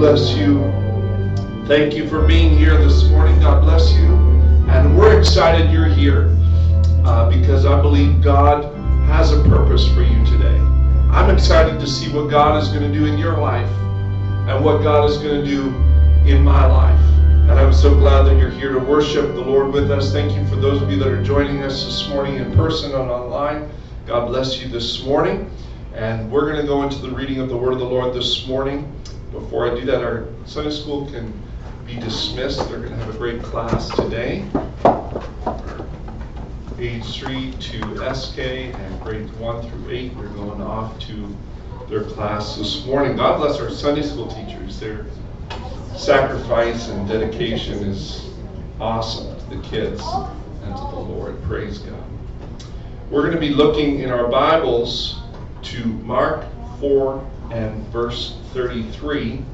bless you. Thank you for being here this morning. God bless you. And we're excited you're here uh, because I believe God has a purpose for you today. I'm excited to see what God is going to do in your life and what God is going to do in my life. And I'm so glad that you're here to worship the Lord with us. Thank you for those of you that are joining us this morning in person and online. God bless you this morning. And we're going to go into the reading of the Word of the Lord this morning. Before I do that, our Sunday school can be dismissed. They're going to have a great class today. Age 3 to SK and grades 1 through 8, they're going off to their class this morning. God bless our Sunday school teachers. Their sacrifice and dedication is awesome to the kids and to the Lord. Praise God. We're going to be looking in our Bibles to Mark 4 and verse 33.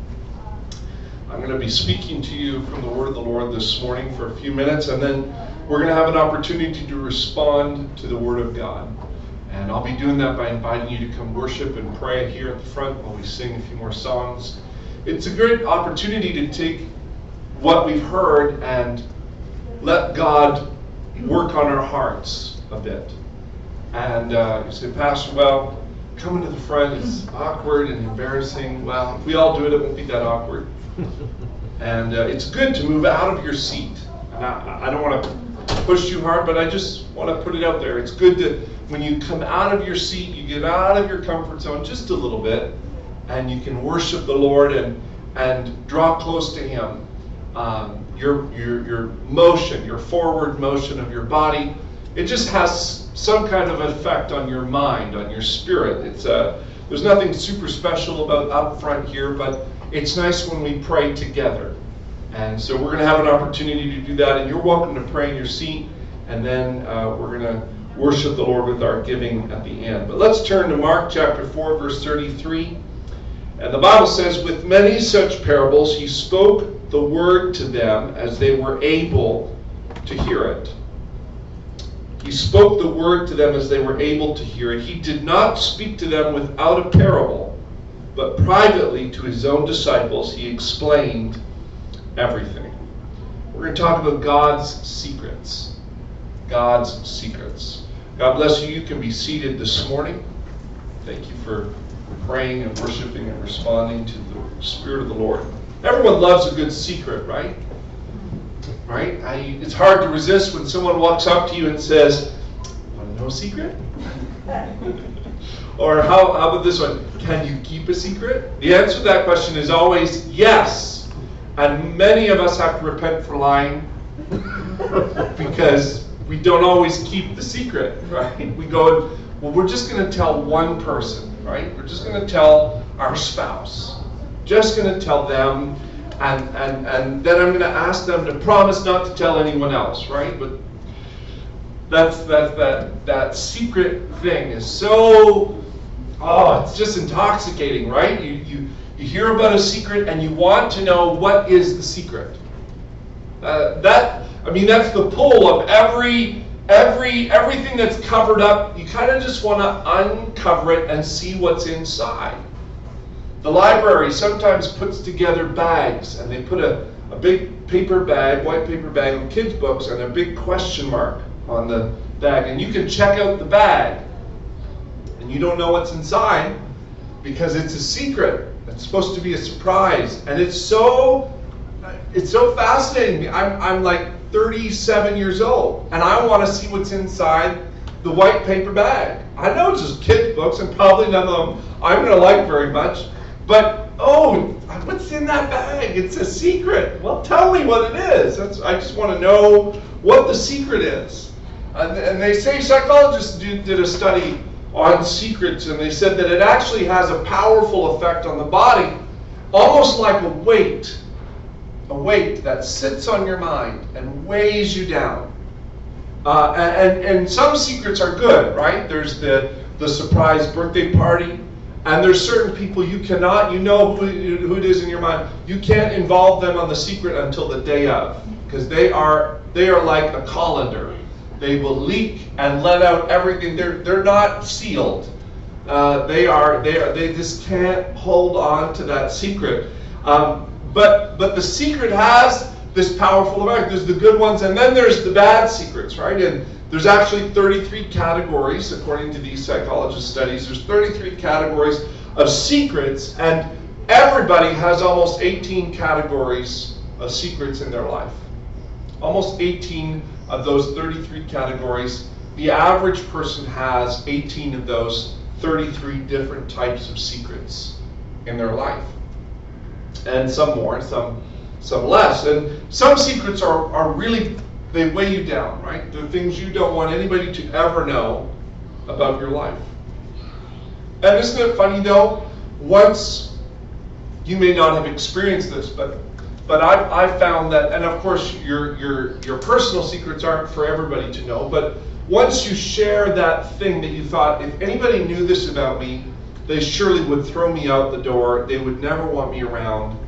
I'm going to be speaking to you from the word of the Lord this morning for a few minutes, and then we're going to have an opportunity to respond to the word of God. And I'll be doing that by inviting you to come worship and pray here at the front while we sing a few more songs. It's a great opportunity to take what we've heard and let God work on our hearts a bit. And uh, you say, Pastor, well, coming to the front is awkward and embarrassing. Well, if we all do it, it won't be that awkward. and uh, it's good to move out of your seat. I, I don't want to push too hard, but I just want to put it out there. It's good to, when you come out of your seat, you get out of your comfort zone just a little bit, and you can worship the Lord and, and draw close to Him. Um, your, your, your motion, your forward motion of your body, it just has some kind of effect on your mind, on your spirit. It's a, uh, there's nothing super special about up front here, but it's nice when we pray together. And so we're going to have an opportunity to do that, and you're welcome to pray in your seat, and then uh, we're going to worship the Lord with our giving at the end. But let's turn to Mark chapter 4, verse 33. And the Bible says, With many such parables he spoke the word to them as they were able to hear it. He spoke the word to them as they were able to hear it. He did not speak to them without a parable, but privately to his own disciples he explained everything. We're going to talk about God's secrets. God's secrets. God bless you. You can be seated this morning. Thank you for praying and worshiping and responding to the Spirit of the Lord. Everyone loves a good secret, right? Right? I, it's hard to resist when someone walks up to you and says, Want to know a secret? or how, how about this one? Can you keep a secret? The answer to that question is always yes. And many of us have to repent for lying because we don't always keep the secret, right? We go, well, we're just going to tell one person, right? We're just going to tell our spouse. Just going to tell them and, and, and then I'm going to ask them to promise not to tell anyone else, right? But that's, that's that, that secret thing is so, oh, it's just intoxicating, right? You, you, you hear about a secret and you want to know what is the secret. Uh, that, I mean, that's the pull of every, every, everything that's covered up. You kind of just want to uncover it and see what's inside. The library sometimes puts together bags, and they put a, a big paper bag, white paper bag of kids' books, and a big question mark on the bag. And you can check out the bag, and you don't know what's inside because it's a secret. It's supposed to be a surprise, and it's so it's so fascinating. I'm I'm like 37 years old, and I want to see what's inside the white paper bag. I know it's just kids' books, and probably none of them I'm going to like very much. But oh, what's in that bag? It's a secret. Well, tell me what it is. That's, I just want to know what the secret is. And, and they say psychologists do, did a study on secrets, and they said that it actually has a powerful effect on the body, almost like a weight, a weight that sits on your mind and weighs you down. Uh, and, and some secrets are good, right? There's the, the surprise birthday party and there's certain people you cannot, you know who, who it is in your mind. You can't involve them on the secret until the day of, because they are they are like a colander. They will leak and let out everything. They're they're not sealed. Uh, they are they are they just can't hold on to that secret. Um, but but the secret has this powerful effect. There's the good ones, and then there's the bad secrets, right? And there's actually 33 categories, according to these psychologist studies. There's 33 categories of secrets, and everybody has almost 18 categories of secrets in their life. Almost 18 of those 33 categories. The average person has 18 of those 33 different types of secrets in their life. And some more, some some less. And some secrets are, are really they weigh you down, right? They're things you don't want anybody to ever know about your life. And isn't it funny though? Once you may not have experienced this, but but I've, I've found that, and of course your your your personal secrets aren't for everybody to know, but once you share that thing that you thought, if anybody knew this about me, they surely would throw me out the door. They would never want me around.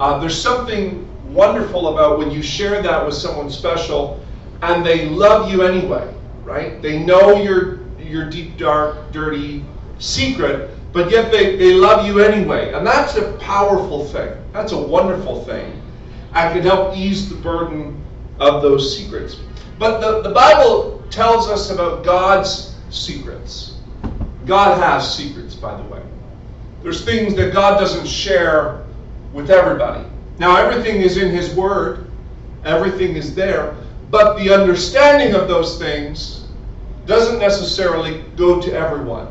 Uh, there's something wonderful about when you share that with someone special and they love you anyway, right? They know your your deep, dark, dirty secret, but yet they, they love you anyway. And that's a powerful thing. That's a wonderful thing. And can help ease the burden of those secrets. But the, the Bible tells us about God's secrets. God has secrets, by the way. There's things that God doesn't share with everybody. Now, everything is in His Word, everything is there, but the understanding of those things doesn't necessarily go to everyone.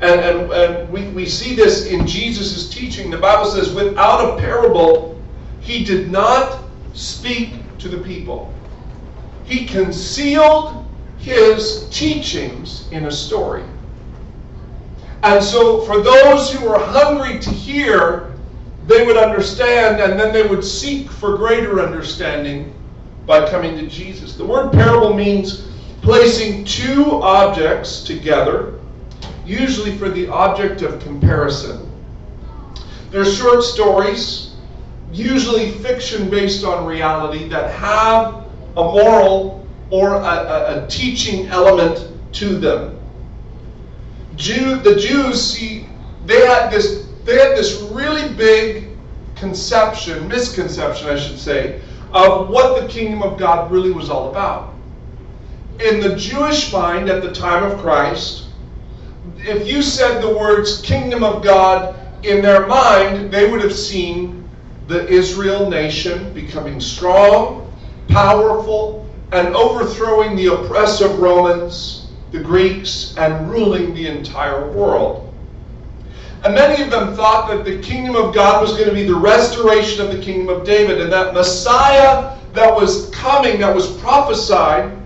And, and, and we, we see this in Jesus' teaching. The Bible says, without a parable, He did not speak to the people. He concealed His teachings in a story. And so, for those who are hungry to hear, they would understand and then they would seek for greater understanding by coming to Jesus. The word parable means placing two objects together, usually for the object of comparison. They're short stories, usually fiction based on reality, that have a moral or a, a, a teaching element to them. Jew, the Jews see they had this they had this really big conception, misconception, I should say, of what the kingdom of God really was all about. In the Jewish mind at the time of Christ, if you said the words kingdom of God in their mind, they would have seen the Israel nation becoming strong, powerful, and overthrowing the oppressive Romans, the Greeks, and ruling the entire world. And many of them thought that the kingdom of God was going to be the restoration of the kingdom of David, and that Messiah that was coming, that was prophesied,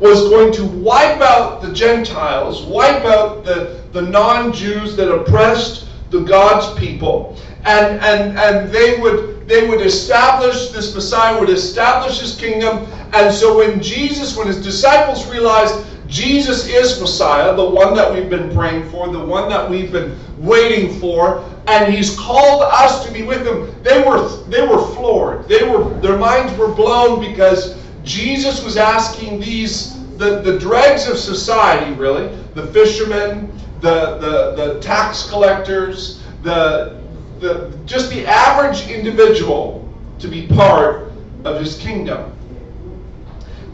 was going to wipe out the Gentiles, wipe out the, the non Jews that oppressed the God's people, and, and, and they would they would establish this Messiah would establish his kingdom. And so when Jesus, when his disciples realized Jesus is Messiah, the one that we've been praying for, the one that we've been waiting for, and He's called us to be with Him. They were they were floored. They were their minds were blown because Jesus was asking these the, the dregs of society, really, the fishermen, the, the, the tax collectors, the, the just the average individual to be part of his kingdom.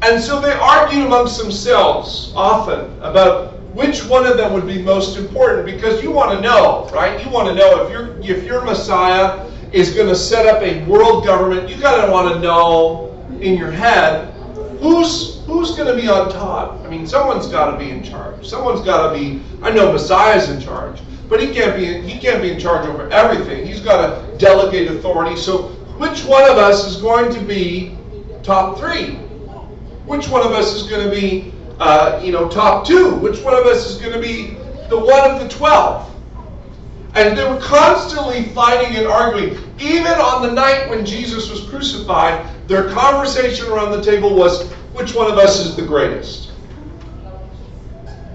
And so they argued amongst themselves often about which one of them would be most important because you want to know, right? You want to know if your if your Messiah is going to set up a world government, you got to want to know in your head who's who's going to be on top. I mean, someone's got to be in charge. Someone's got to be I know Messiah's in charge, but he can't be he can't be in charge over everything. He's got to delegate authority. So which one of us is going to be top 3? Which one of us is going to be, uh, you know, top two? Which one of us is going to be the one of the twelve? And they were constantly fighting and arguing. Even on the night when Jesus was crucified, their conversation around the table was, which one of us is the greatest?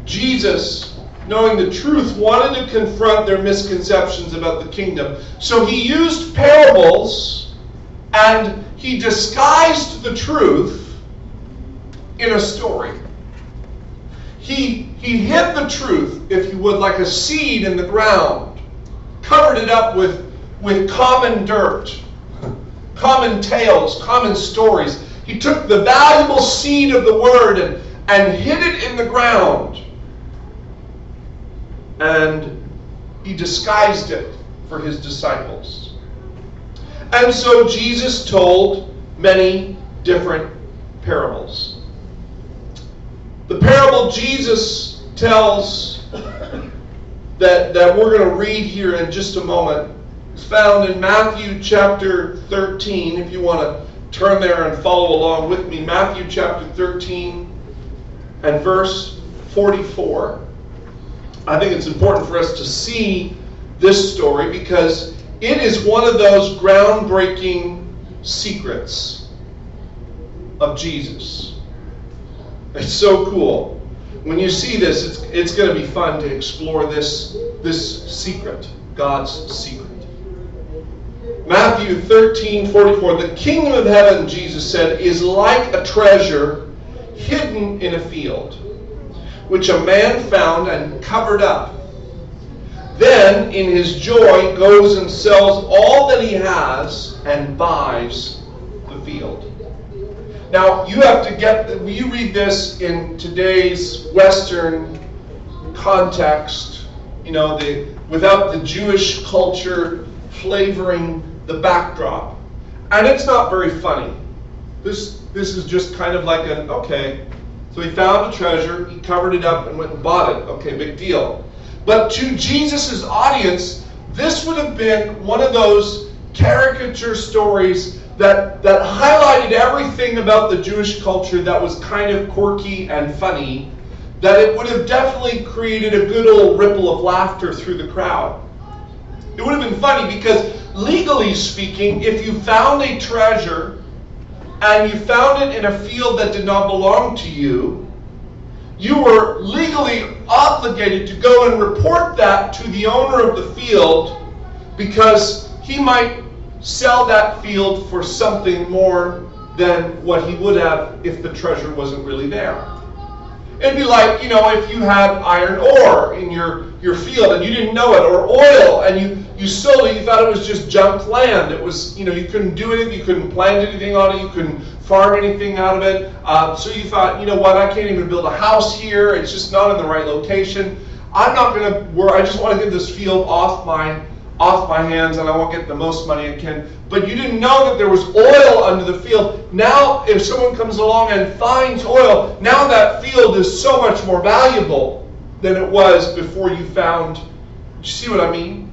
Jesus, knowing the truth, wanted to confront their misconceptions about the kingdom. So he used parables and he disguised the truth in a story. He, he hid the truth, if you would, like a seed in the ground, covered it up with, with common dirt, common tales, common stories. He took the valuable seed of the word and, and hid it in the ground. And he disguised it for his disciples. And so Jesus told many different parables. The parable Jesus tells that, that we're going to read here in just a moment is found in Matthew chapter 13. If you want to turn there and follow along with me, Matthew chapter 13 and verse 44. I think it's important for us to see this story because it is one of those groundbreaking secrets of Jesus. It's so cool. When you see this, it's, it's going to be fun to explore this, this secret, God's secret. Matthew 13, 44. The kingdom of heaven, Jesus said, is like a treasure hidden in a field, which a man found and covered up. Then, in his joy, goes and sells all that he has and buys the field. Now, you have to get, you read this in today's Western context, you know, the, without the Jewish culture flavoring the backdrop. And it's not very funny. This, this is just kind of like an, okay, so he found a treasure, he covered it up and went and bought it. Okay, big deal. But to Jesus' audience, this would have been one of those caricature stories that, that highlighted everything about the Jewish culture that was kind of quirky and funny, that it would have definitely created a good old ripple of laughter through the crowd. It would have been funny because, legally speaking, if you found a treasure and you found it in a field that did not belong to you, you were legally obligated to go and report that to the owner of the field because he might sell that field for something more than what he would have if the treasure wasn't really there. It'd be like, you know, if you had iron ore in your, your field and you didn't know it, or oil, and you, you sold it, you thought it was just junk land. It was, you know, you couldn't do anything, you couldn't plant anything on it, you couldn't farm anything out of it. Um, so you thought, you know what, I can't even build a house here, it's just not in the right location. I'm not going to I just want to get this field off my off my hands and I won't get the most money I can. But you didn't know that there was oil under the field. Now, if someone comes along and finds oil, now that field is so much more valuable than it was before you found. You see what I mean?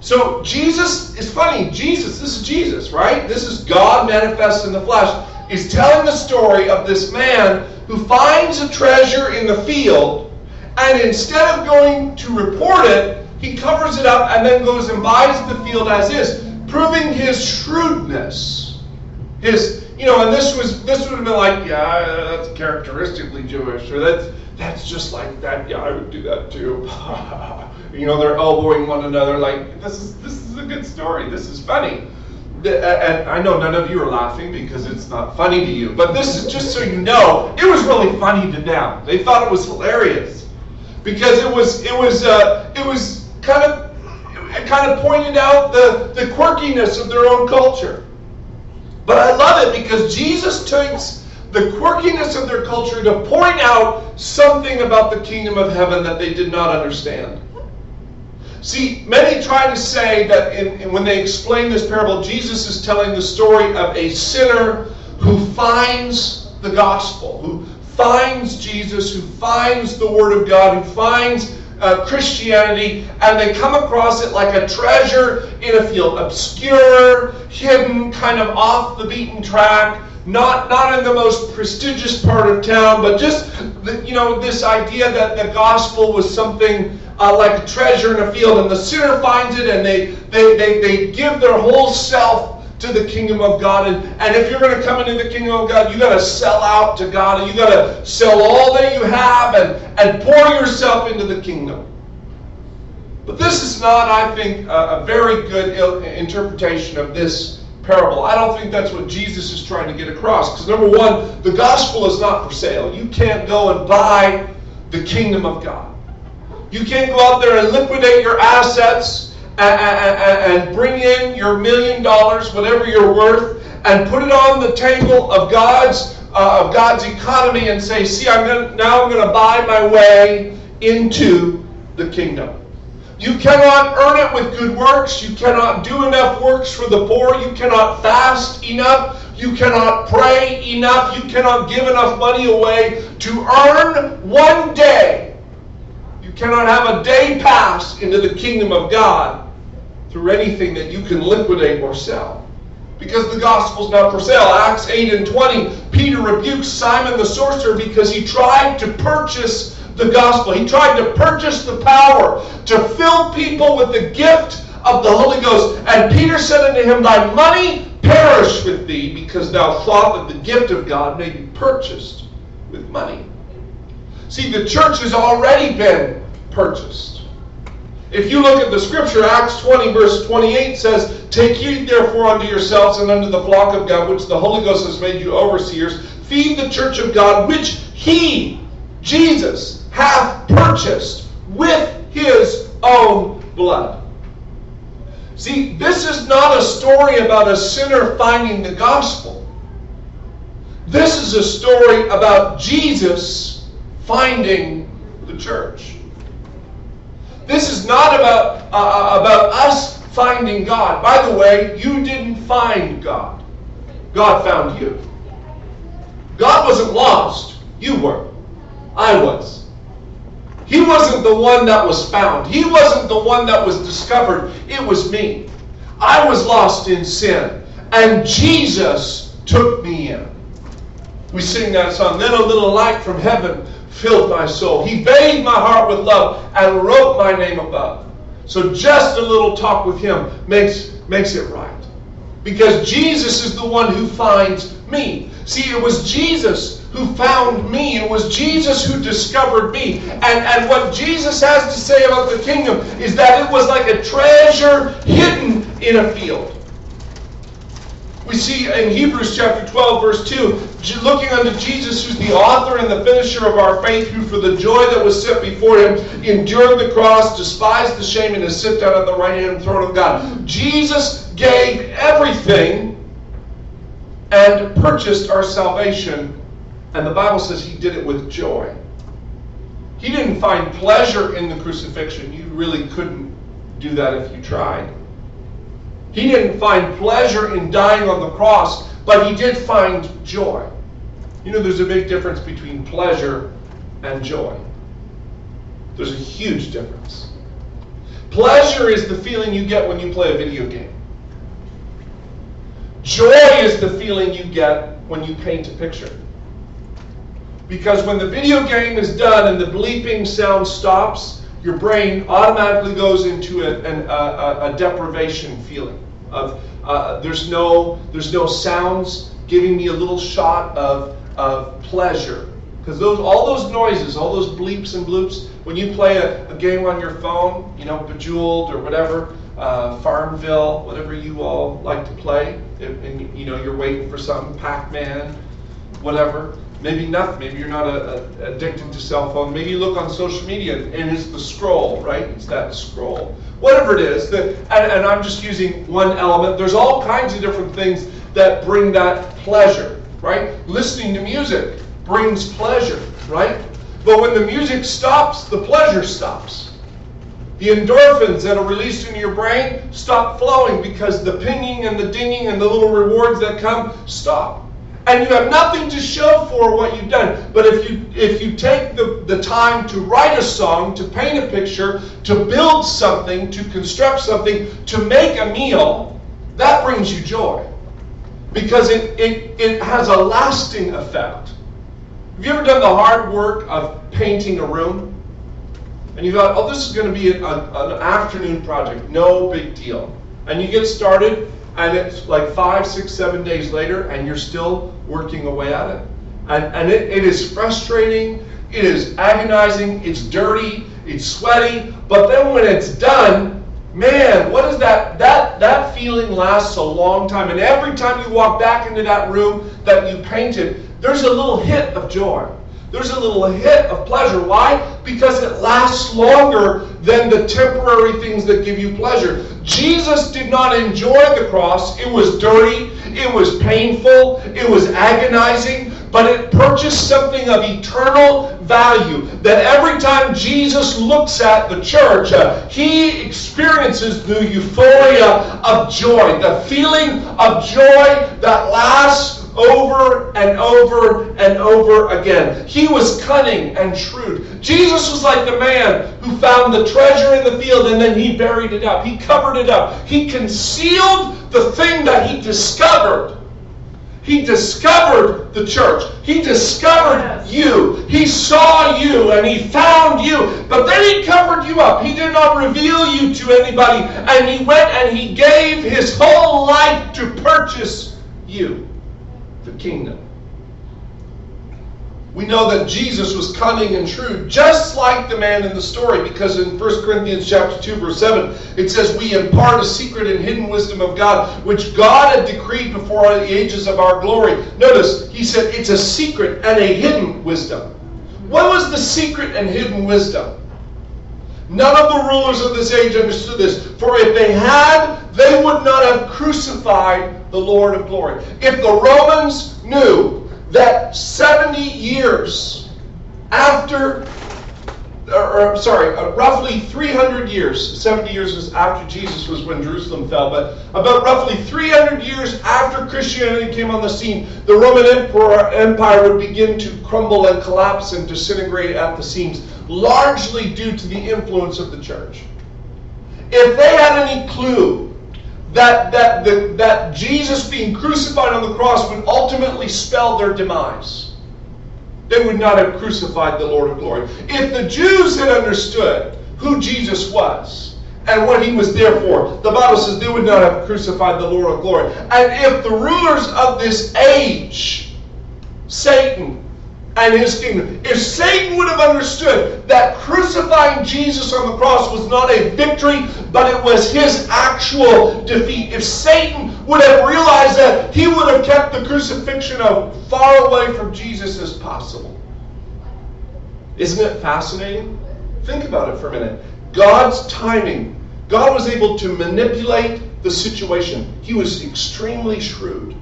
So Jesus is funny. Jesus, this is Jesus, right? This is God manifest in the flesh, is telling the story of this man who finds a treasure in the field, and instead of going to report it, he covers it up and then goes and buys the field as is, proving his shrewdness. His, you know, and this was this would have been like, yeah, that's characteristically Jewish, or that's that's just like that. Yeah, I would do that too. you know, they're elbowing one another like this is this is a good story. This is funny. And I know none of you are laughing because it's not funny to you, but this is just so you know, it was really funny to them. They thought it was hilarious because it was it was uh, it was kind of kind of pointed out the, the quirkiness of their own culture. But I love it because Jesus takes the quirkiness of their culture to point out something about the kingdom of heaven that they did not understand. See, many try to say that in, in, when they explain this parable, Jesus is telling the story of a sinner who finds the gospel, who finds Jesus, who finds the Word of God, who finds uh, Christianity and they come across it like a treasure in a field, obscure, hidden, kind of off the beaten track, not not in the most prestigious part of town, but just the, you know this idea that the gospel was something uh, like a treasure in a field, and the sinner finds it, and they they they, they give their whole self to the kingdom of God. And, and if you're going to come into the kingdom of God, you got to sell out to God and you got to sell all that you have and, and pour yourself into the kingdom. But this is not, I think, a, a very good interpretation of this parable. I don't think that's what Jesus is trying to get across. Because number one, the gospel is not for sale. You can't go and buy the kingdom of God. You can't go out there and liquidate your assets and, bring in your million dollars, whatever you're worth, and put it on the table of God's uh, of God's economy and say, "See, I'm gonna, now I'm going to buy my way into the kingdom." You cannot earn it with good works. You cannot do enough works for the poor. You cannot fast enough. You cannot pray enough. You cannot give enough money away to earn one day. You cannot have a day pass into the kingdom of God through anything that you can liquidate or sell. Because the gospel's not for sale. Acts 8 and 20, Peter rebukes Simon the sorcerer because he tried to purchase the gospel. He tried to purchase the power to fill people with the gift of the Holy Ghost. And Peter said unto him, Thy money perish with thee, because thou thought that the gift of God may be purchased with money. See, the church has already been purchased. If you look at the scripture, Acts 20, verse 28 says, Take heed therefore unto yourselves and unto the flock of God, which the Holy Ghost has made you overseers. Feed the church of God, which he, Jesus, hath purchased with his own blood. See, this is not a story about a sinner finding the gospel. This is a story about Jesus finding the church. This is not about, uh, uh about us finding God. By the way, you didn't find God. God found you. God wasn't lost. You were. I was. He wasn't the one that was found. He wasn't the one that was discovered. It was me. I was lost in sin. And Jesus took me in. We sing that song. Then a little light from heaven filled my soul. He bathed my heart with love and wrote my name above. So just a little talk with him makes, makes it right. Because Jesus is the one who finds me. See, it was Jesus who found me. It was Jesus who discovered me. And, and what Jesus has to say about the kingdom is that it was like a treasure hidden in a field. We see in Hebrews chapter 12, verse 2, looking unto Jesus, who's the author and the finisher of our faith, who for the joy that was set before him endured the cross, despised the shame, and is sit down at the right hand throne of God. Jesus gave everything and purchased our salvation and the Bible says he did it with joy. He didn't find pleasure in the crucifixion. You really couldn't do that if you tried. He didn't find pleasure in dying on the cross, but he did find joy. You know, there's a big difference between pleasure and joy. There's a huge difference. Pleasure is the feeling you get when you play a video game. Joy is the feeling you get when you paint a picture. Because when the video game is done and the bleeping sound stops, your brain automatically goes into a, a, a deprivation feeling of uh, there's no there's no sounds giving me a little shot of, of pleasure because those all those noises all those bleeps and bloops when you play a, a game on your phone you know bejeweled or whatever uh, farmville whatever you all like to play and, you know you're waiting for something pac-man whatever Maybe nothing. Maybe you're not a, a, addicted to cell phone. Maybe you look on social media and it's the scroll, right? It's that scroll. Whatever it is, that, and, and I'm just using one element. There's all kinds of different things that bring that pleasure, right? Listening to music brings pleasure, right? But when the music stops, the pleasure stops. The endorphins that are released into your brain stop flowing because the pinging and the dinging and the little rewards that come stop and you have nothing to show for what you've done. But if you if you take the, the time to write a song, to paint a picture, to build something, to construct something, to make a meal, that brings you joy. Because it, it, it has a lasting effect. Have you ever done the hard work of painting a room? And you thought, oh, this is going to be an, an afternoon project, no big deal. And you get started, and it's like five, six, seven days later, and you're still working away at it. And, and it, it is frustrating, it is agonizing, it's dirty, it's sweaty, but then when it's done, man, what is that? That that feeling lasts a long time. And every time you walk back into that room that you painted, there's a little hit of joy. there's a little hit of pleasure. Why? Because it lasts longer than the temporary things that give you pleasure. Jesus did not enjoy the cross. It was dirty, it was painful, it was agonizing, but it purchased something of eternal value. That every time Jesus looks at the church, uh, he experiences the euphoria of joy, the feeling of joy that lasts over and over and over again. He was cunning and shrewd. Jesus was like the man who found the treasure in the field and then he buried it up. He covered it up. He concealed the thing that he discovered. He discovered the church. He discovered yes. you. He saw you and he found you. But then he covered you up. He did not reveal you to anybody. And he went and he gave his whole life to purchase you the kingdom. We know that Jesus was cunning and shrewd, just like the man in the story, because in 1 Corinthians chapter 2, verse 7, it says, We impart a secret and hidden wisdom of God, which God had decreed before the ages of our glory. Notice, he said it's a secret and a hidden wisdom. What was the secret and hidden wisdom? None of the rulers of this age understood this. For if they had, they would not have crucified the Lord of glory. If the Romans knew that 70 years after, or, or sorry, uh, roughly 300 years, 70 years is after Jesus was when Jerusalem fell, but about roughly 300 years after Christianity came on the scene, the Roman Emperor, Empire would begin to crumble and collapse and disintegrate at the seams largely due to the influence of the church. If they had any clue that, that, that, that Jesus being crucified on the cross would ultimately spell their demise, they would not have crucified the Lord of glory. If the Jews had understood who Jesus was and what he was there for, the Bible says they would not have crucified the Lord of glory. And if the rulers of this age, Satan, and his kingdom. If Satan would have understood that crucifying Jesus on the cross was not a victory, but it was his actual defeat, if Satan would have realized that, he would have kept the crucifixion as far away from Jesus as possible. Isn't it fascinating? Think about it for a minute. God's timing. God was able to manipulate the situation. He was extremely shrewd.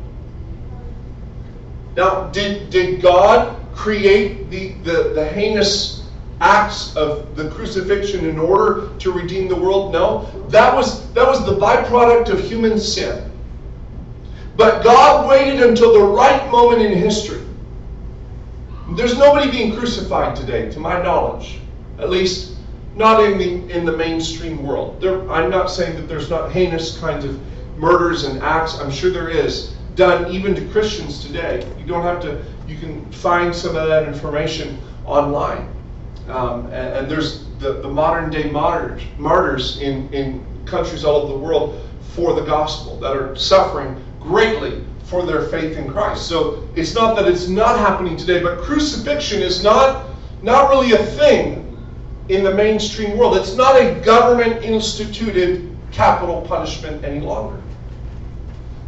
Now, did, did God create the, the, the heinous acts of the crucifixion in order to redeem the world? No. That was, that was the byproduct of human sin. But God waited until the right moment in history. There's nobody being crucified today, to my knowledge. At least not in the in the mainstream world. There, I'm not saying that there's not heinous kinds of murders and acts. I'm sure there is done even to Christians today. You don't have to you can find some of that information online. Um, and, and, there's the, the modern day martyrs, martyrs in, in countries all over the world for the gospel that are suffering greatly for their faith in Christ. So it's not that it's not happening today, but crucifixion is not, not really a thing in the mainstream world. It's not a government instituted capital punishment any longer.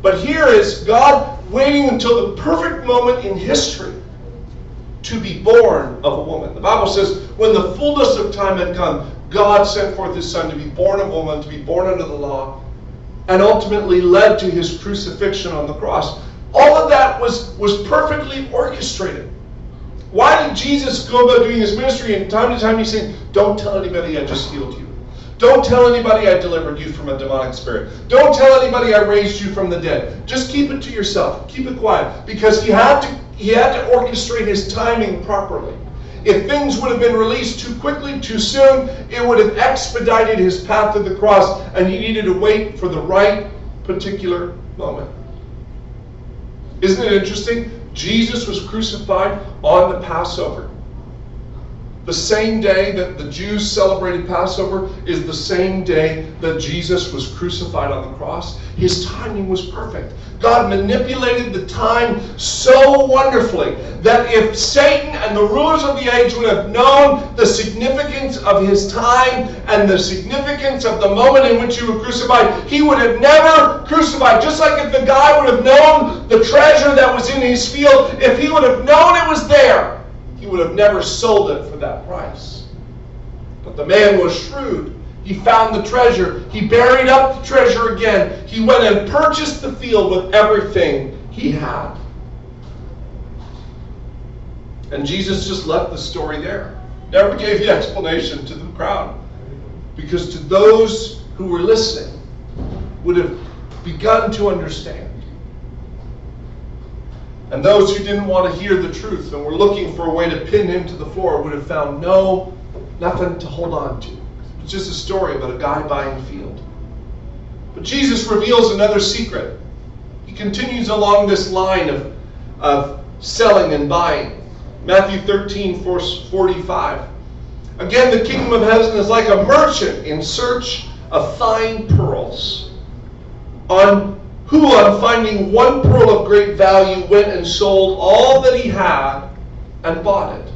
But here is God waiting until the perfect moment in history to be born of a woman. The Bible says, when the fullness of time had come, God sent forth his son to be born of a woman, to be born under the law, and ultimately led to his crucifixion on the cross. All of that was, was perfectly orchestrated. Why did Jesus go about doing his ministry? And time to time he's saying, Don't tell anybody I just healed you. Don't tell anybody I delivered you from a demonic spirit. Don't tell anybody I raised you from the dead. Just keep it to yourself. Keep it quiet. Because he had to he had to orchestrate his timing properly. If things would have been released too quickly, too soon, it would have expedited his path to the cross, and he needed to wait for the right particular moment. Isn't it interesting? Jesus was crucified on the Passover. The same day that the Jews celebrated Passover is the same day that Jesus was crucified on the cross. His timing was perfect. God manipulated the time so wonderfully that if Satan and the rulers of the age would have known the significance of his time and the significance of the moment in which he was crucified, he would have never crucified. Just like if the guy would have known the treasure that was in his field, if he would have known it was there, he would have never sold it for that price. But the man was shrewd. He found the treasure. He buried up the treasure again. He went and purchased the field with everything he had. And Jesus just left the story there. Never gave the explanation to the crowd. Because to those who were listening, would have begun to understand. And those who didn't want to hear the truth and were looking for a way to pin him to the floor would have found no, nothing to hold on to. It's just a story about a guy buying a field. But Jesus reveals another secret. He continues along this line of, of selling and buying. Matthew 13, verse 45. Again, the kingdom of heaven is like a merchant in search of fine pearls, on who, on finding one pearl of great value, went and sold all that he had and bought it.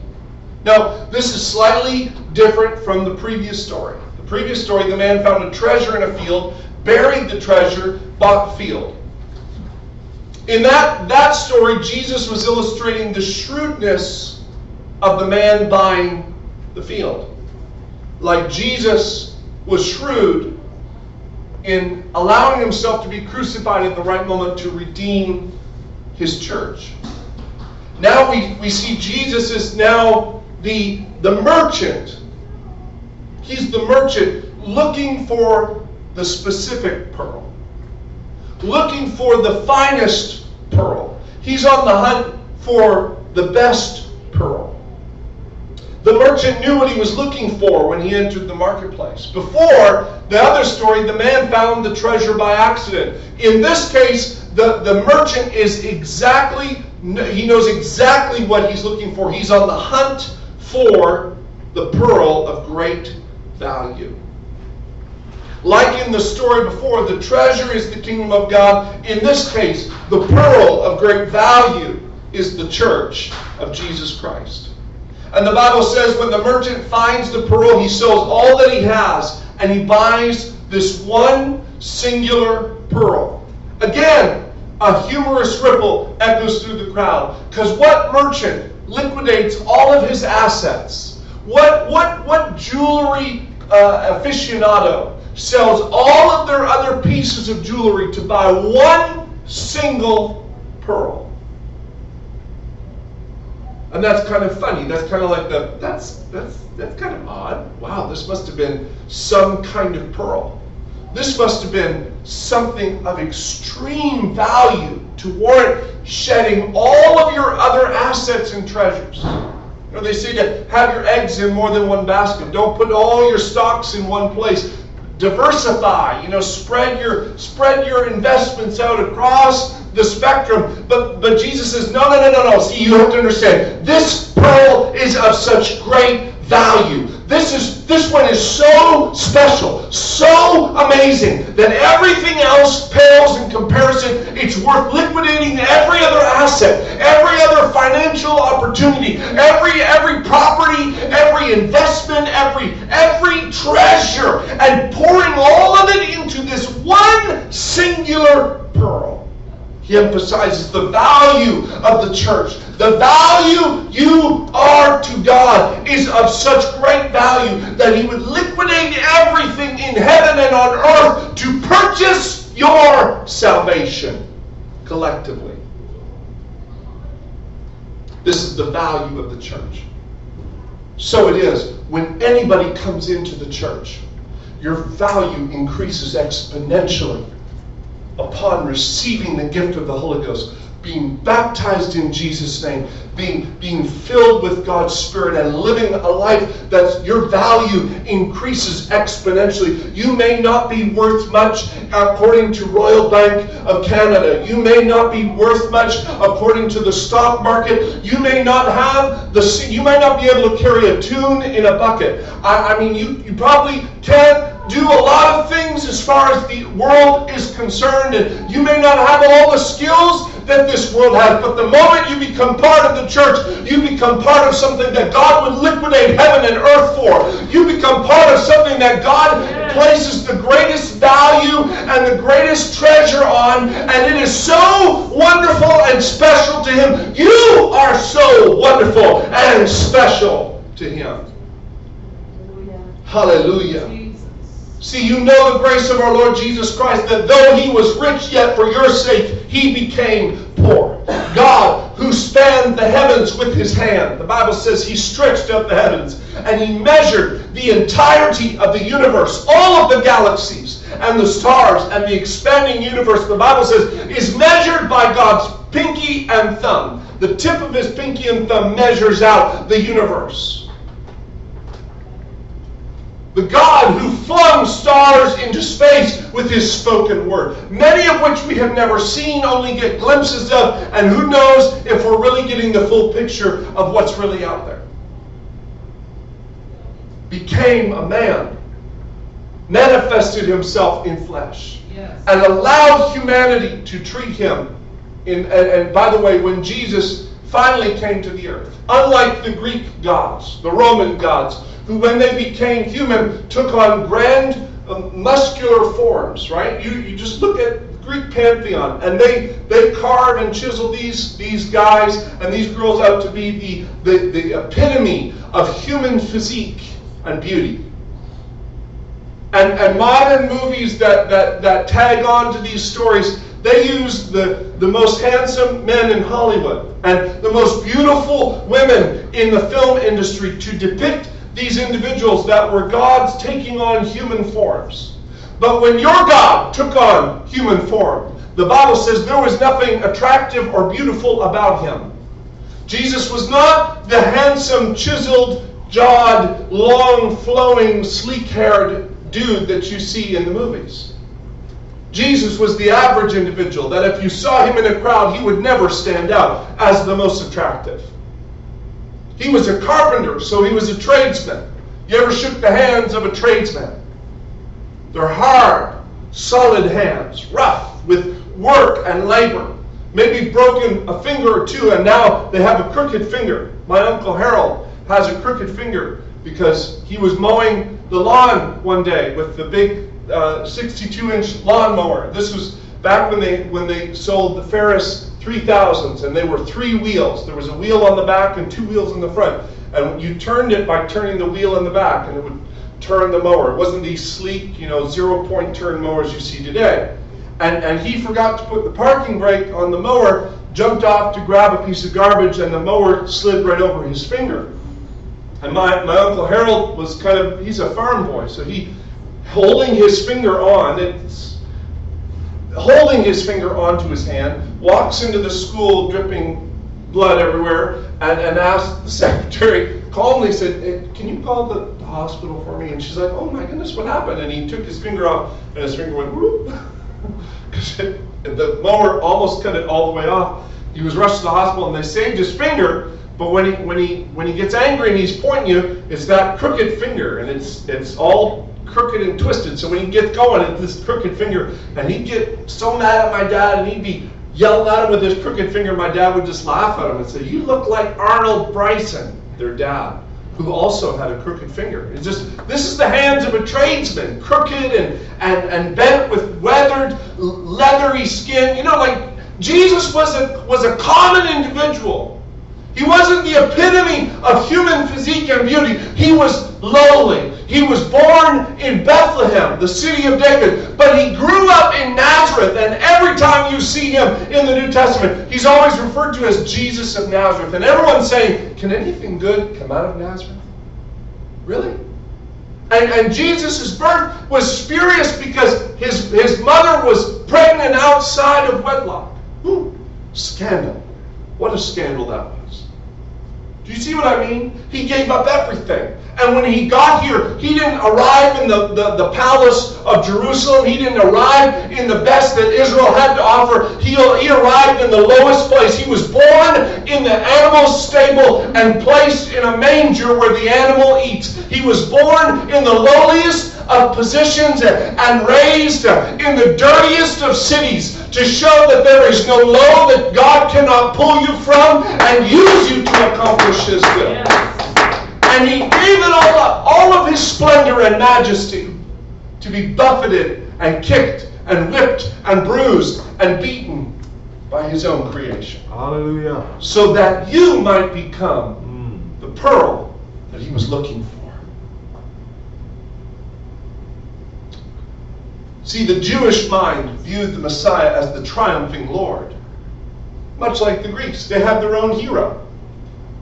Now, this is slightly different from the previous story. The previous story, the man found a treasure in a field, buried the treasure, bought the field. In that, that story, Jesus was illustrating the shrewdness of the man buying the field. Like Jesus was shrewd in allowing himself to be crucified at the right moment to redeem his church. Now we, we see Jesus is now the, the merchant. He's the merchant looking for the specific pearl looking for the finest pearl. He's on the hunt for the best pearl. The merchant knew what he was looking for when he entered the marketplace. Before, the other story, the man found the treasure by accident. In this case, the, the merchant is exactly, he knows exactly what he's looking for. He's on the hunt for the pearl of great value. Like in the story before, the treasure is the kingdom of God. In this case, the pearl of great value is the church of Jesus Christ. And the Bible says when the merchant finds the pearl, he sells all that he has and he buys this one singular pearl. Again, a humorous ripple echoes through the crowd. Because what merchant liquidates all of his assets? What, what, what jewelry uh, aficionado sells all of their other pieces of jewelry to buy one single pearl. And that's kind of funny. That's kind of like the that's that's that's kind of odd. Wow, this must have been some kind of pearl. This must have been something of extreme value to warrant shedding all of your other assets and treasures. You know, they say to have your eggs in more than one basket. Don't put all your stocks in one place diversify you know spread your spread your investments out across the spectrum. But but jesus says no no no no no. See you have to understand this pearl is of such great value. This is this one is so special so amazing that everything else pales in comparison. It's worth liquidating every other asset every financial opportunity every every property every investment every every treasure and pouring all of it into this one singular pearl he emphasizes the value of the church. The value you are to God is of such great value that He would liquidate everything in heaven and on earth to purchase your salvation collectively. This is the value of the church. So it is when anybody comes into the church, your value increases exponentially upon receiving the gift of the Holy Ghost, being baptized in Jesus' name, being, being filled with God's Spirit, and living a life that your value increases exponentially. You may not be worth much according to Royal Bank of Canada. You may not be worth much according to the stock market. You may not have the you may not be able to carry a tune in a bucket. I, I mean, you, you probably can't do a lot of things as far as the world is concerned, and you may not have all the skills that this world has. But the moment you become part of the church, you become part of something that God would liquidate heaven and earth for. You become part of something that God places the greatest value and the greatest treasure on, and it is so wonderful and special to Him. You are so wonderful and special to Him. Hallelujah. See, you know the grace of our Lord Jesus Christ, that though he was rich, yet for your sake he became poor. God, who spanned the heavens with his hand, the Bible says he stretched out the heavens and he measured the entirety of the universe, all of the galaxies and the stars and the expanding universe, the Bible says, is measured by God's pinky and thumb. The tip of his pinky and thumb measures out the universe. The God who flung stars into space with his spoken word, many of which we have never seen, only get glimpses of, and who knows if we're really getting the full picture of what's really out there. Became a man, manifested himself in flesh, yes. and allowed humanity to treat him. In, and, and by the way, when Jesus finally came to the earth, unlike the Greek gods, the Roman gods, who, when they became human, took on grand um, muscular forms, right? You, you just look at Greek pantheon, and they, they carve and chisel these, these guys and these girls out to be the, the, the epitome of human physique and beauty. And, and modern movies that, that, that tag on to these stories, they use the, the most handsome men in Hollywood and the most beautiful women in the film industry to depict these individuals that were gods taking on human forms. But when your God took on human form, the Bible says there was nothing attractive or beautiful about him. Jesus was not the handsome, chiseled, jawed, long, flowing, sleek haired dude that you see in the movies. Jesus was the average individual that if you saw him in a crowd, he would never stand out as the most attractive. He was a carpenter, so he was a tradesman. You ever shook the hands of a tradesman? They're hard, solid hands, rough with work and labor. Maybe broken a finger or two, and now they have a crooked finger. My Uncle Harold has a crooked finger because he was mowing the lawn one day with the big 62-inch uh, lawnmower. This was back when they when they sold the Ferris 3000s, and they were three wheels. There was a wheel on the back and two wheels in the front. And you turned it by turning the wheel in the back, and it would turn the mower. It wasn't these sleek, you know, zero-point turn mowers you see today. And, and he forgot to put the parking brake on the mower, jumped off to grab a piece of garbage, and the mower slid right over his finger. And my, my Uncle Harold was kind of, he's a farm boy, so he, holding his finger on, it's holding his finger onto his hand, walks into the school dripping blood everywhere, and, and asks the secretary, calmly said, hey, can you call the, hospital for me? And she's like, oh my goodness, what happened? And he took his finger off, and his finger went whoop. the mower almost cut it all the way off. He was rushed to the hospital, and they saved his finger. But when he when he when he gets angry and he's pointing you, it's that crooked finger, and it's it's all crooked and twisted. So when he'd get going at this crooked finger, and he'd get so mad at my dad, and he'd be yelling at him with his crooked finger, my dad would just laugh at him and say, You look like Arnold Bryson, their dad, who also had a crooked finger. It's just, this is the hands of a tradesman, crooked and, and, and bent with weathered, leathery skin. You know, like Jesus was a, was a common individual. He wasn't the epitome of human physique and beauty. He was lowly. He was born in Bethlehem, the city of David, but he grew up in Nazareth, and every time you see him in the New Testament, he's always referred to as Jesus of Nazareth. And everyone's saying, Can anything good come out of Nazareth? Really? And, and Jesus' birth was spurious because his, his mother was pregnant outside of wedlock. Ooh, scandal. What a scandal that was. Do you see what I mean? He gave up everything. And when he got here, he didn't arrive in the, the, the, palace of Jerusalem. He didn't arrive in the best that Israel had to offer. He, he arrived in the lowest place. He was born in the animal stable and placed in a manger where the animal eats. He was born in the lowliest of positions and raised in the dirtiest of cities to show that there is no low that God cannot pull you from and use you to accomplish His will. And He gave it all up, all of His splendor and majesty, to be buffeted and kicked and whipped and bruised and beaten by His own creation. Hallelujah. So that you might become mm. the pearl that He was looking for. See, the Jewish mind viewed the Messiah as the triumphing Lord. Much like the Greeks, they had their own hero,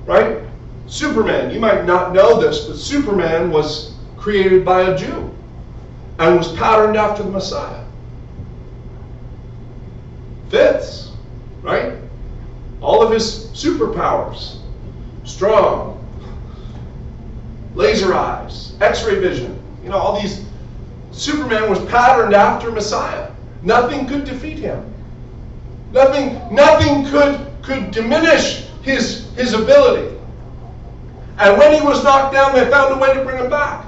right? Superman, you might not know this, but Superman was created by a Jew and was patterned after the Messiah. Fits, right? All of his superpowers strong, laser eyes, x ray vision, you know, all these Superman was patterned after Messiah. Nothing could defeat him. Nothing, nothing could, could diminish his, his ability. And when he was knocked down, they found a way to bring him back.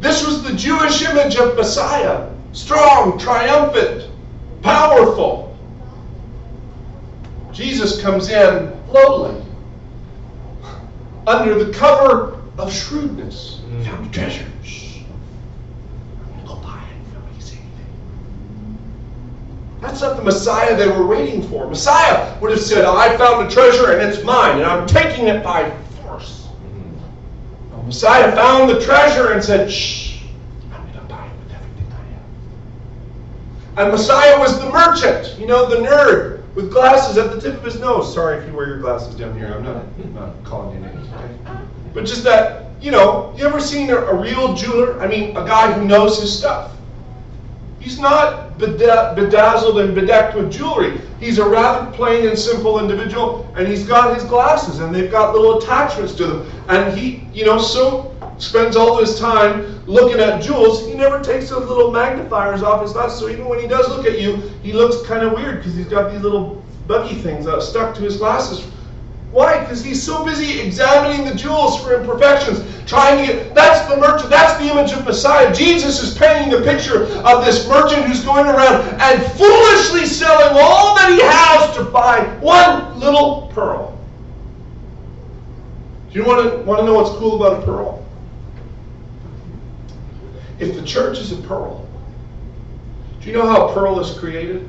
This was the Jewish image of Messiah strong, triumphant, powerful. Jesus comes in lowly, under the cover of shrewdness. Mm. Found a treasure. Shh. I'm going to go buy it. Nobody say anything. That's not the Messiah they were waiting for. Messiah would have said, I found a treasure and it's mine, and I'm taking it by force. Mm. Messiah found the treasure and said, Shh, I'm going to buy it with everything I have. And Messiah was the merchant, you know, the nerd with glasses at the tip of his nose. Sorry if you wear your glasses down here. I'm not, I'm not calling you names. Okay? But just that, you know, you ever seen a, a real jeweler? I mean, a guy who knows his stuff. He's not bedazzled and bedecked with jewelry. He's a rather plain and simple individual, and he's got his glasses, and they've got little attachments to them. And he, you know, so spends all his time looking at jewels. He never takes those little magnifiers off his glasses, so even when he does look at you, he looks kind of weird because he's got these little buggy things stuck to his glasses why? Because he's so busy examining the jewels for imperfections, trying to get. That's the merchant. That's the image of Messiah. Jesus is painting the picture of this merchant who's going around and foolishly selling all that he has to buy one little pearl. Do you want to, want to know what's cool about a pearl? If the church is a pearl, do you know how a pearl is created?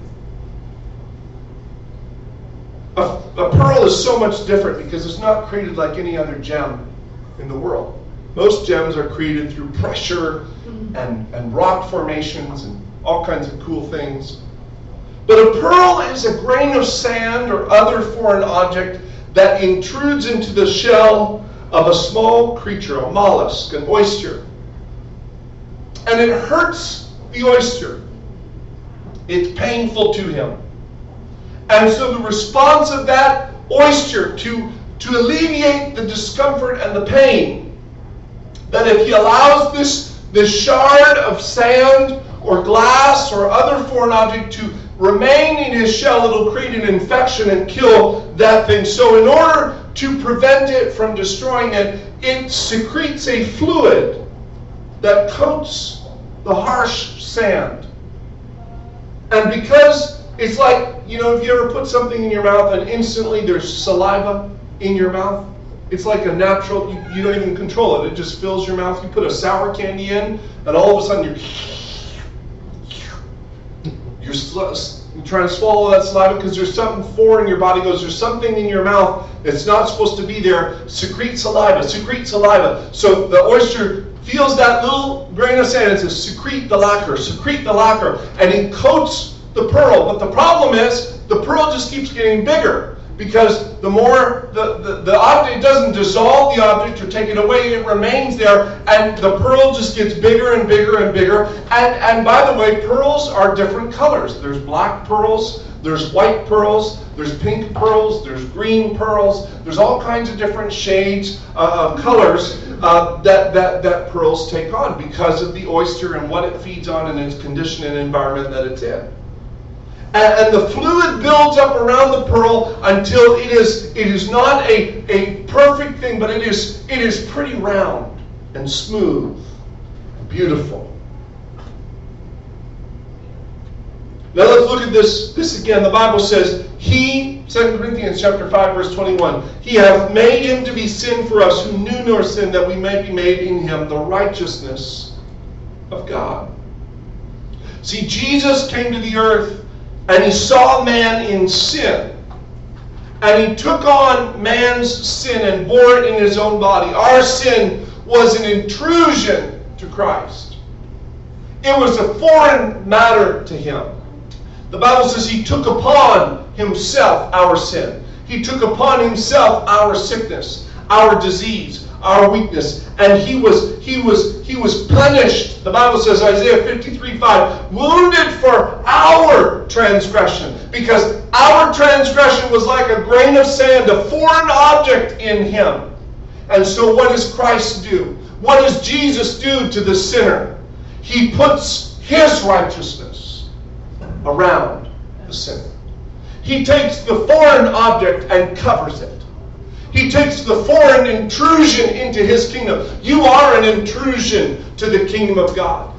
A, a pearl is so much different because it's not created like any other gem in the world. Most gems are created through pressure mm-hmm. and, and rock formations and all kinds of cool things. But a pearl is a grain of sand or other foreign object that intrudes into the shell of a small creature, a mollusk, an oyster. And it hurts the oyster. It's painful to him. And so the response of that oyster to, to alleviate the discomfort and the pain, that if he allows this, this shard of sand or glass or other foreign object to remain in his shell, it'll create an infection and kill that thing. So, in order to prevent it from destroying it, it secretes a fluid that coats the harsh sand. And because it's like, you know, if you ever put something in your mouth and instantly there's saliva in your mouth, it's like a natural, you, you, don't even control it. It just fills your mouth. You put a sour candy in, and all of a sudden you're, you're, trying to swallow that saliva because there's something foreign your body goes, there's something in your mouth that's not supposed to be there. Secrete saliva, secrete saliva. So the oyster feels that little grain of sand and says, secrete the lacquer, secrete the lacquer, and it coats the pearl. But the problem is the pearl just keeps getting bigger because the more the, the, the object doesn't dissolve the object or take it away, it remains there, and the pearl just gets bigger and bigger and bigger. And, and by the way, pearls are different colors. There's black pearls, there's white pearls, there's pink pearls, there's green pearls, there's all kinds of different shades uh, of colors uh, that, that, that pearls take on because of the oyster and what it feeds on and its condition and environment that it's in and, the fluid builds up around the pearl until it is it is not a, a perfect thing, but it is it is pretty round and smooth and beautiful. Now let's look at this, this again. The Bible says, He, 2 Corinthians chapter 5, verse 21, He hath made him to be sin for us who knew nor sin, that we may be made in him the righteousness of God. See, Jesus came to the earth and he saw man in sin. And he took on man's sin and bore it in his own body. Our sin was an intrusion to Christ. It was a foreign matter to him. The Bible says he took upon himself our sin. He took upon himself our sickness, our disease, our weakness, and he was he was he was punished. The Bible says Isaiah 53, 5, wounded for our transgression, because our transgression was like a grain of sand, a foreign object in him. And so what does Christ do? What does Jesus do to the sinner? He puts his righteousness around the sinner. He takes the foreign object and covers it. He takes the foreign intrusion into his kingdom. You are an intrusion to the kingdom of God.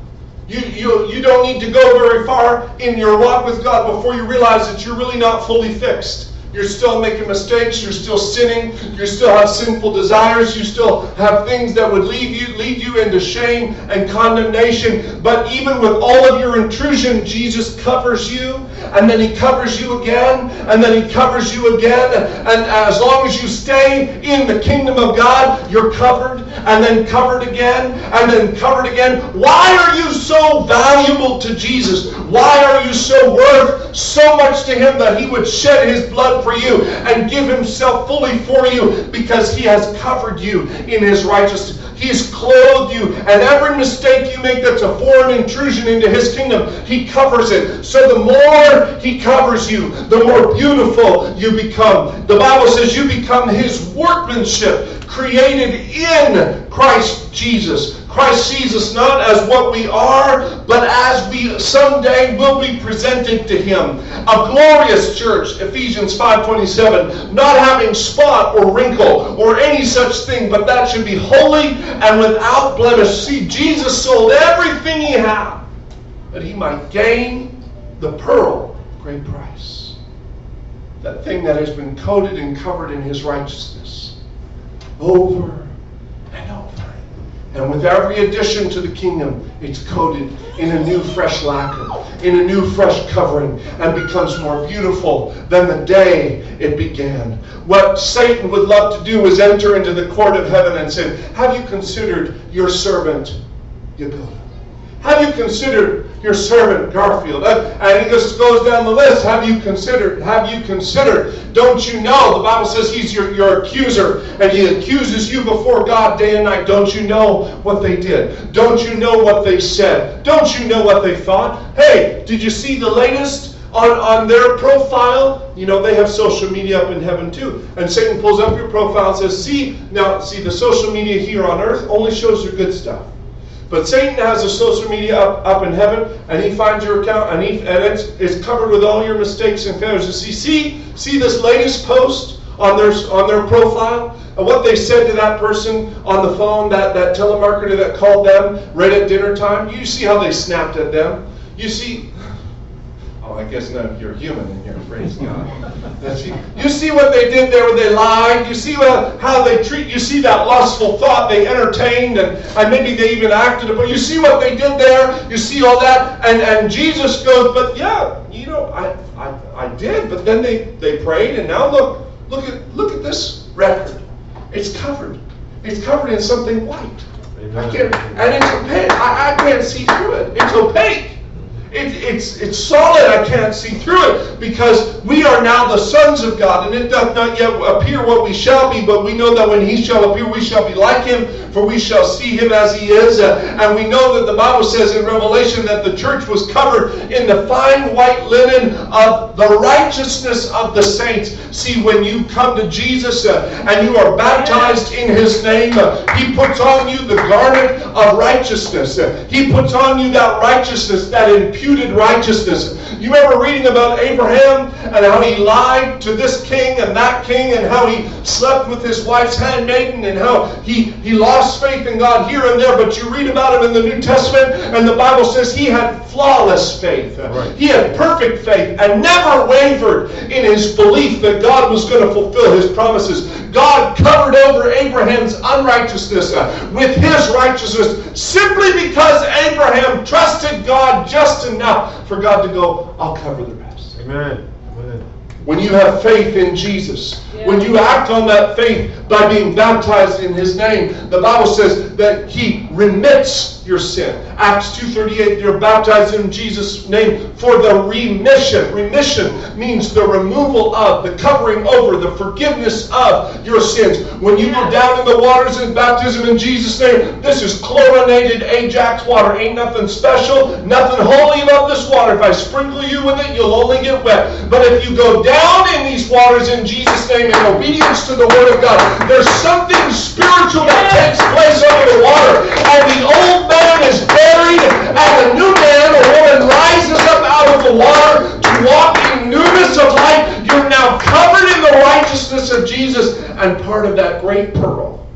You, you, you don't need to go very far in your walk with God before you realize that you're really not fully fixed. You're still making mistakes. You're still sinning. You still have sinful desires. You still have things that would lead you lead you into shame and condemnation. But even with all of your intrusion, Jesus covers you, and then He covers you again, and then He covers you again. And as long as you stay in the kingdom of God, you're covered, and then covered again, and then covered again. Why are you so valuable to Jesus? Why are you so worth so much to Him that He would shed His blood? For you and give himself fully for you because he has covered you in his righteousness. He's clothed you, and every mistake you make that's a foreign intrusion into His kingdom, He covers it. So the more He covers you, the more beautiful you become. The Bible says you become His workmanship, created in Christ Jesus. Christ sees us not as what we are, but as we someday will be presented to him. A glorious church, Ephesians 5.27, not having spot or wrinkle or any such thing, but that should be holy and without blemish. See, Jesus sold everything he had that he might gain the pearl of great price. That thing that has been coated and covered in his righteousness. Over and with every addition to the kingdom, it's coated in a new fresh lacquer, in a new fresh covering, and becomes more beautiful than the day it began. What Satan would love to do is enter into the court of heaven and say, Have you considered your servant Yehuda? Have you considered your servant Garfield? Uh, and he just goes down the list. Have you considered? Have you considered? Don't you know? The Bible says he's your, your accuser and he accuses you before God day and night. Don't you know what they did? Don't you know what they said? Don't you know what they thought? Hey, did you see the latest? On, on their profile, you know, they have social media up in heaven too. And Satan pulls up your profile and says, See, now, see, the social media here on earth only shows your good stuff. But Satan has a social media up, up in heaven, and he finds your account, and, he, and it's, it's covered with all your mistakes and failures. You see, see, see this latest post on their, on their profile? And what they said to that person on the phone, that, that telemarketer that called them right at dinner time? You see how they snapped at them. You see, Oh, I guess none of you are human in here, praise God. That's, you see what they did there when they lied? You see what, how they treat, you see that lustful thought they entertained and, and maybe they even acted upon. You see what they did there? You see all that? And, and Jesus goes, but yeah, you know, I, I, I did, but then they, they prayed and now look, look at, look at this record. It's covered. It's covered in something white. I can't, and it's opaque. I, I can't see through it. It's opaque. It, it's, it's solid. I can't see through it because we are now the sons of God, and it doth not yet appear what we shall be, but we know that when he shall appear, we shall be like him, for we shall see him as he is. And we know that the Bible says in Revelation that the church was covered in the fine white linen of the righteousness of the saints. See, when you come to Jesus uh, and you are baptized in his name, uh, he puts on you the garment of righteousness. Uh, he puts on you that righteousness, that imputed righteousness. You remember reading about Abraham and how he lied to this king and that king and how he slept with his wife's handmaiden and how he, he lost faith in God here and there. But you read about him in the New Testament and the Bible says he had flawless faith. Right. He had perfect faith and never wavered in his belief that God was going to fulfill his promises. God covered over Abraham's unrighteousness uh, with his righteousness simply because Abraham trusted God just enough for God to go, I'll cover the rest. Amen. Amen. When you have faith in Jesus, when you act on that faith by being baptized in his name, the Bible says that he remits your sin. Acts 2.38, you're baptized in Jesus' name for the remission. Remission means the removal of, the covering over, the forgiveness of your sins. When you go down in the waters in baptism in Jesus' name, this is chlorinated Ajax water. Ain't nothing special, nothing holy about this water. If I sprinkle you with it, you'll only get wet. But if you go down in these waters in Jesus' name in obedience to the Word of God, there's something spiritual that takes place over the water. And the old man is buried, and a new man or woman rises up out of the water to walk in newness of life. You're now covered in the righteousness of Jesus and part of that great pearl.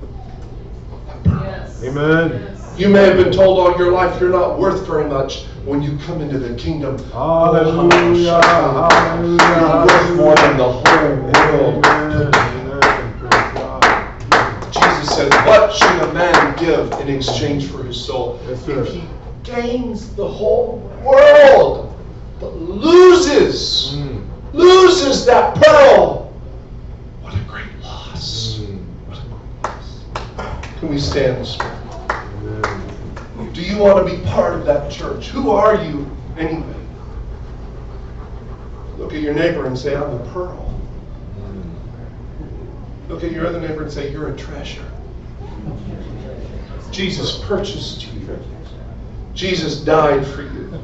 Yes. Amen. You may have been told all your life you're not worth very much when you come into the kingdom. Hallelujah. Hallelujah. You're worth more than the whole world. Amen. Amen. Praise God. Jesus said, What should a man give in exchange for his soul? Yes. If he gains the whole world, but loses, Mm. loses that pearl, what a great loss. Mm. What a great loss. Can we stand this morning? Do you want to be part of that church? Who are you anyway? Look at your neighbor and say, I'm the pearl. Look at your other neighbor and say, You're a treasure. Jesus purchased you. Jesus died for you.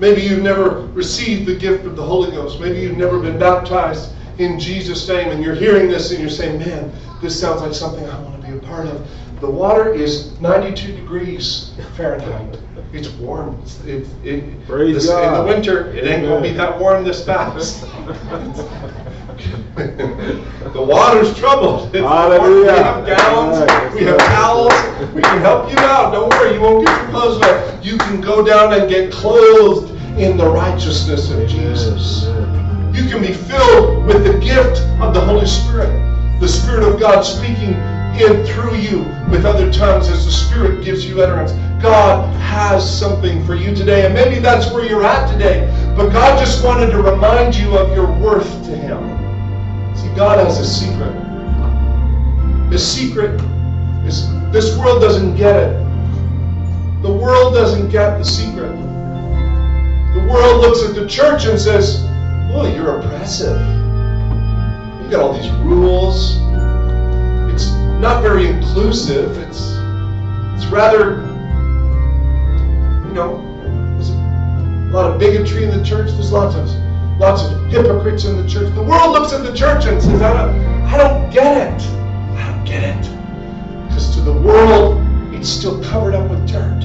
Maybe you've never received the gift of the Holy Ghost. Maybe you've never been baptized in Jesus' name and you're hearing this and you're saying, Man, this sounds like something I want to be a part of. The water is 92 degrees Fahrenheit. It's warm. It's, it, it, this-. In the winter, it ain't going to be that warm this fast. the water's troubled. Hallelujah. We have gallons. We have towels. We can help you out. Don't worry. You won't get your clothes wet. You can go down and get clothed in the righteousness of Jesus. You can be filled with the gift of the Holy Spirit. The Spirit of God speaking in through you with other tongues as the Spirit gives you utterance. God has something for you today, and maybe that's where you're at today. But God just wanted to remind you of your worth to Him. See, God has a secret. His secret is this world doesn't get it. The world doesn't get the secret. The world looks at the church and says, Oh, you're oppressive. You got all these rules. It's not very inclusive. It's it's rather, you know, there's a lot of bigotry in the church. There's lots of lots of hypocrites in the church. The world looks at the church and says, I don't, I don't get it. I don't get it. Because to the world, it's still covered up with dirt.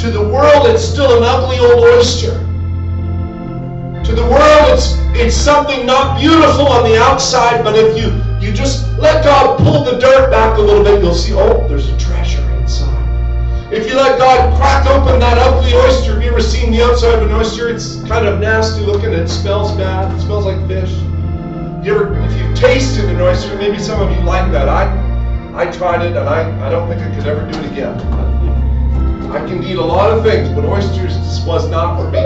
To the world, it's still an ugly old oyster. To the world, it's it's something not beautiful on the outside, but if you you just let God pull the dirt back a little bit, you'll see, oh, there's a treasure. If you let God crack open that ugly oyster, have you ever seen the outside of an oyster? It's kind of nasty looking. It smells bad. It smells like fish. You ever, if you've tasted an oyster, maybe some of you like that. I I tried it, and I, I don't think I could ever do it again. I can eat a lot of things, but oysters was not for me.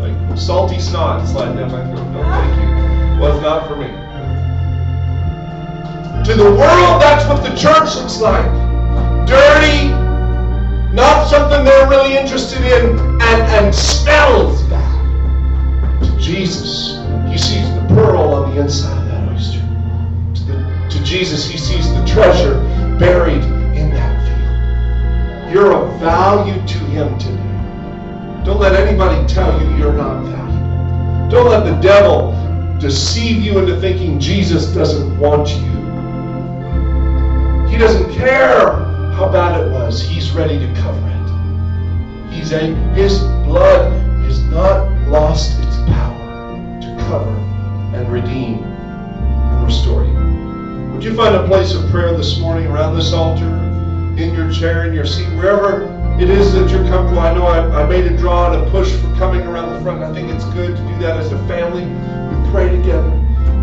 Like salty snot sliding down my throat. No, thank you. Was not for me. To the world, that's what the church looks like. Dirty, not something they're really interested in, and, and smells bad. To Jesus, he sees the pearl on the inside of that oyster. To, the, to Jesus, he sees the treasure buried in that field. You're of value to him today. Don't let anybody tell you you're not valuable. Don't let the devil deceive you into thinking Jesus doesn't want you. He doesn't care how bad it was. He's ready to cover it. He's a, his blood has not lost its power to cover and redeem and restore you. Would you find a place of prayer this morning around this altar, in your chair, in your seat, wherever it is that you're comfortable. I know I, I made a draw and a push for coming around the front. I think it's good to do that as a family. We pray together.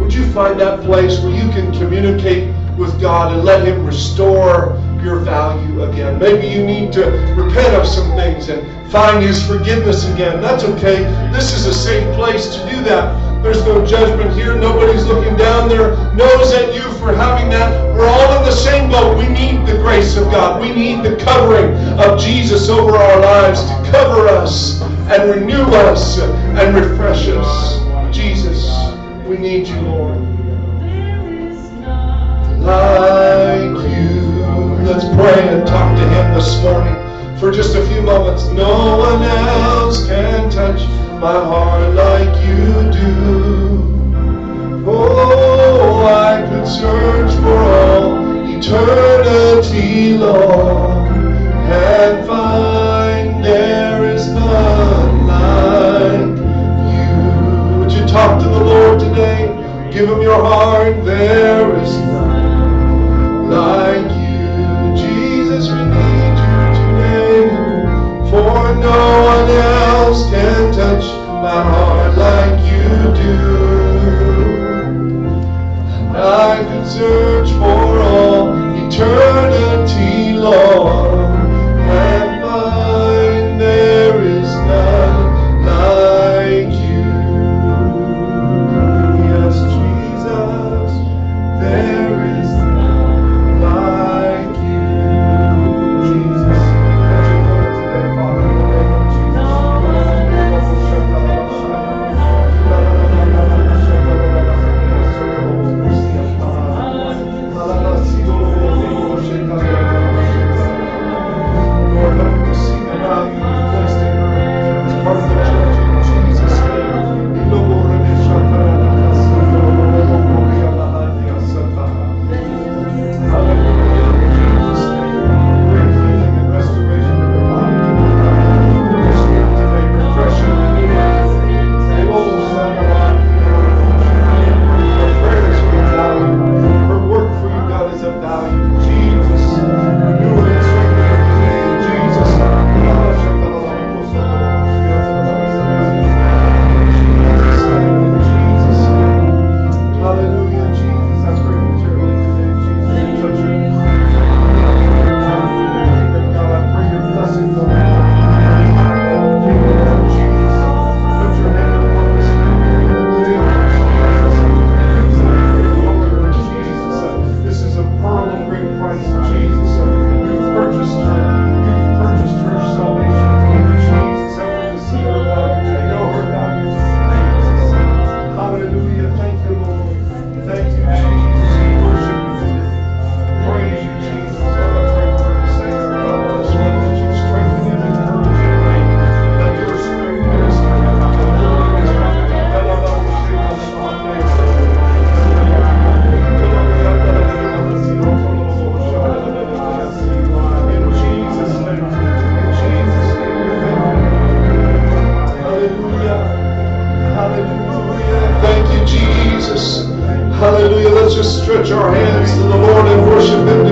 Would you find that place where you can communicate with God and let Him restore your value again? Maybe you need to repent of some things and find His forgiveness again. That's okay. This is a safe place to do that. There's no judgment here. Nobody's looking down there, nose at you for having that. We're all in the same boat. We need the grace of God. We need the covering of Jesus over our lives to cover us and renew us and refresh us. Jesus, we need you, Lord. You. Let's pray and talk to Him this morning for just a few moments. No one else can touch my heart like you do. Oh, I could search for all eternity long and find there is none like you. Would you talk to the Lord today? Give him your heart. There is none like no one else can touch my heart like you do. I could search for all eternity long stretch our hands to the Lord and worship Him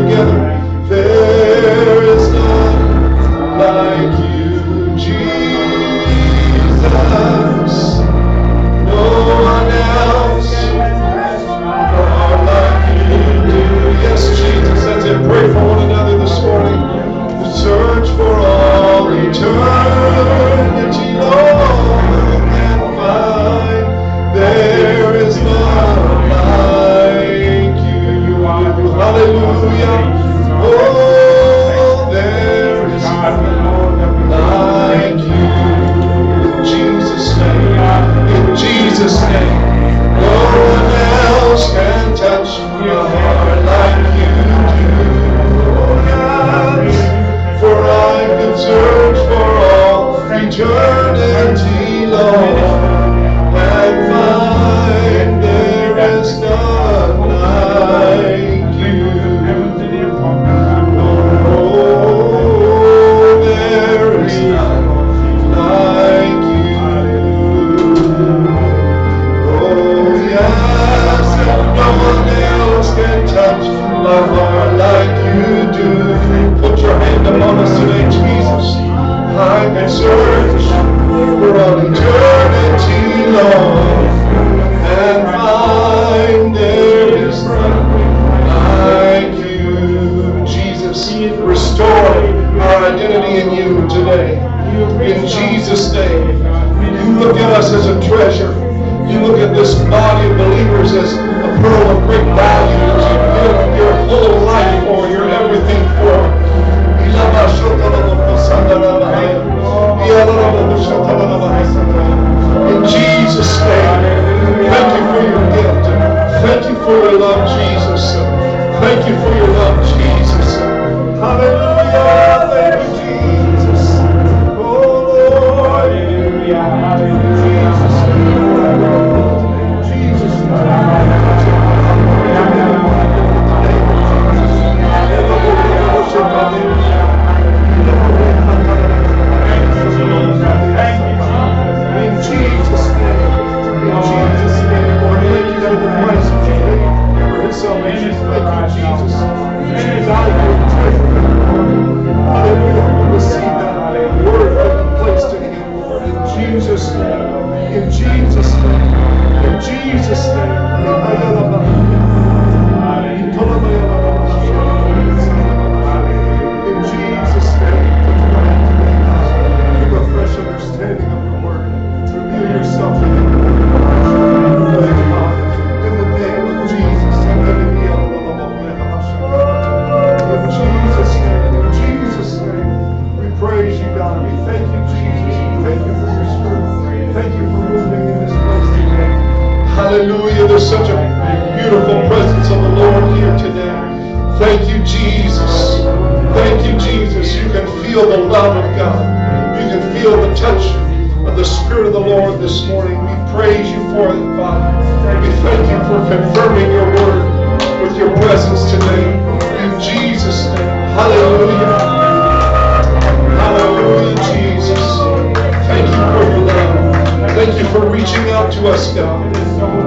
reaching out to us, God.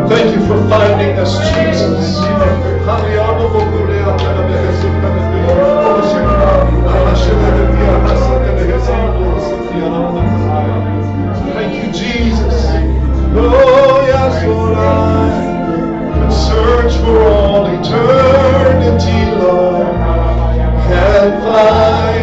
Thank you for finding us, Jesus. Thank you, Jesus. Oh, yes, I could search for all eternity, Lord, and find.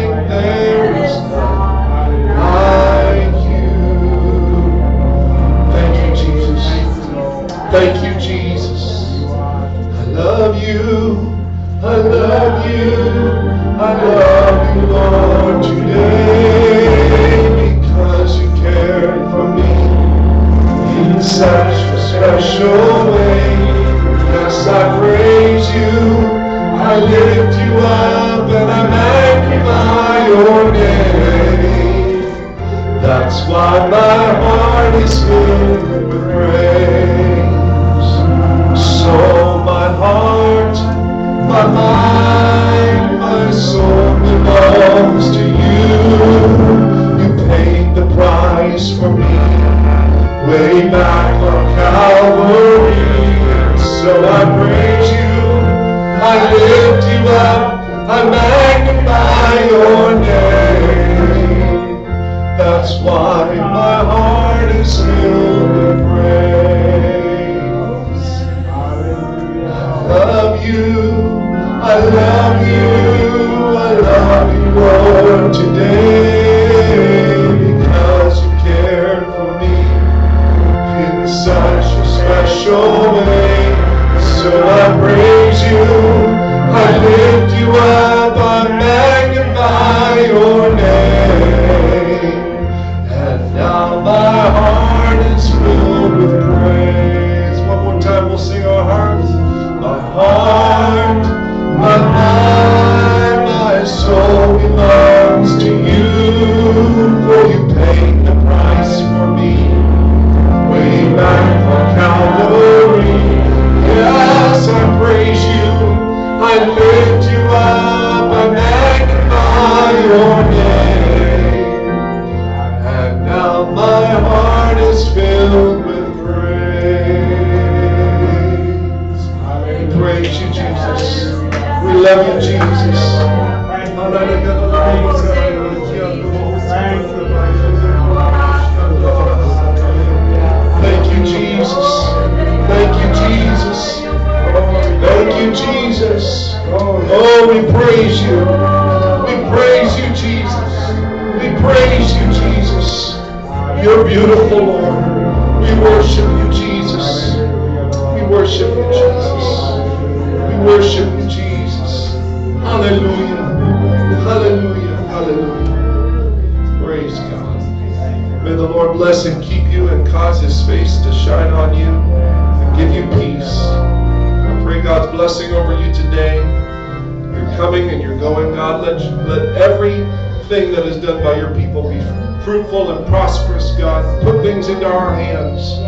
Everything that is done by your people be fruitful and prosperous, God. Put things into our hands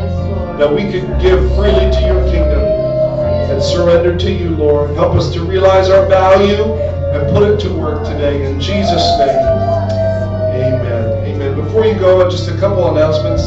that we can give freely to your kingdom and surrender to you, Lord. Help us to realize our value and put it to work today. In Jesus' name, amen. Amen. Before you go, just a couple announcements.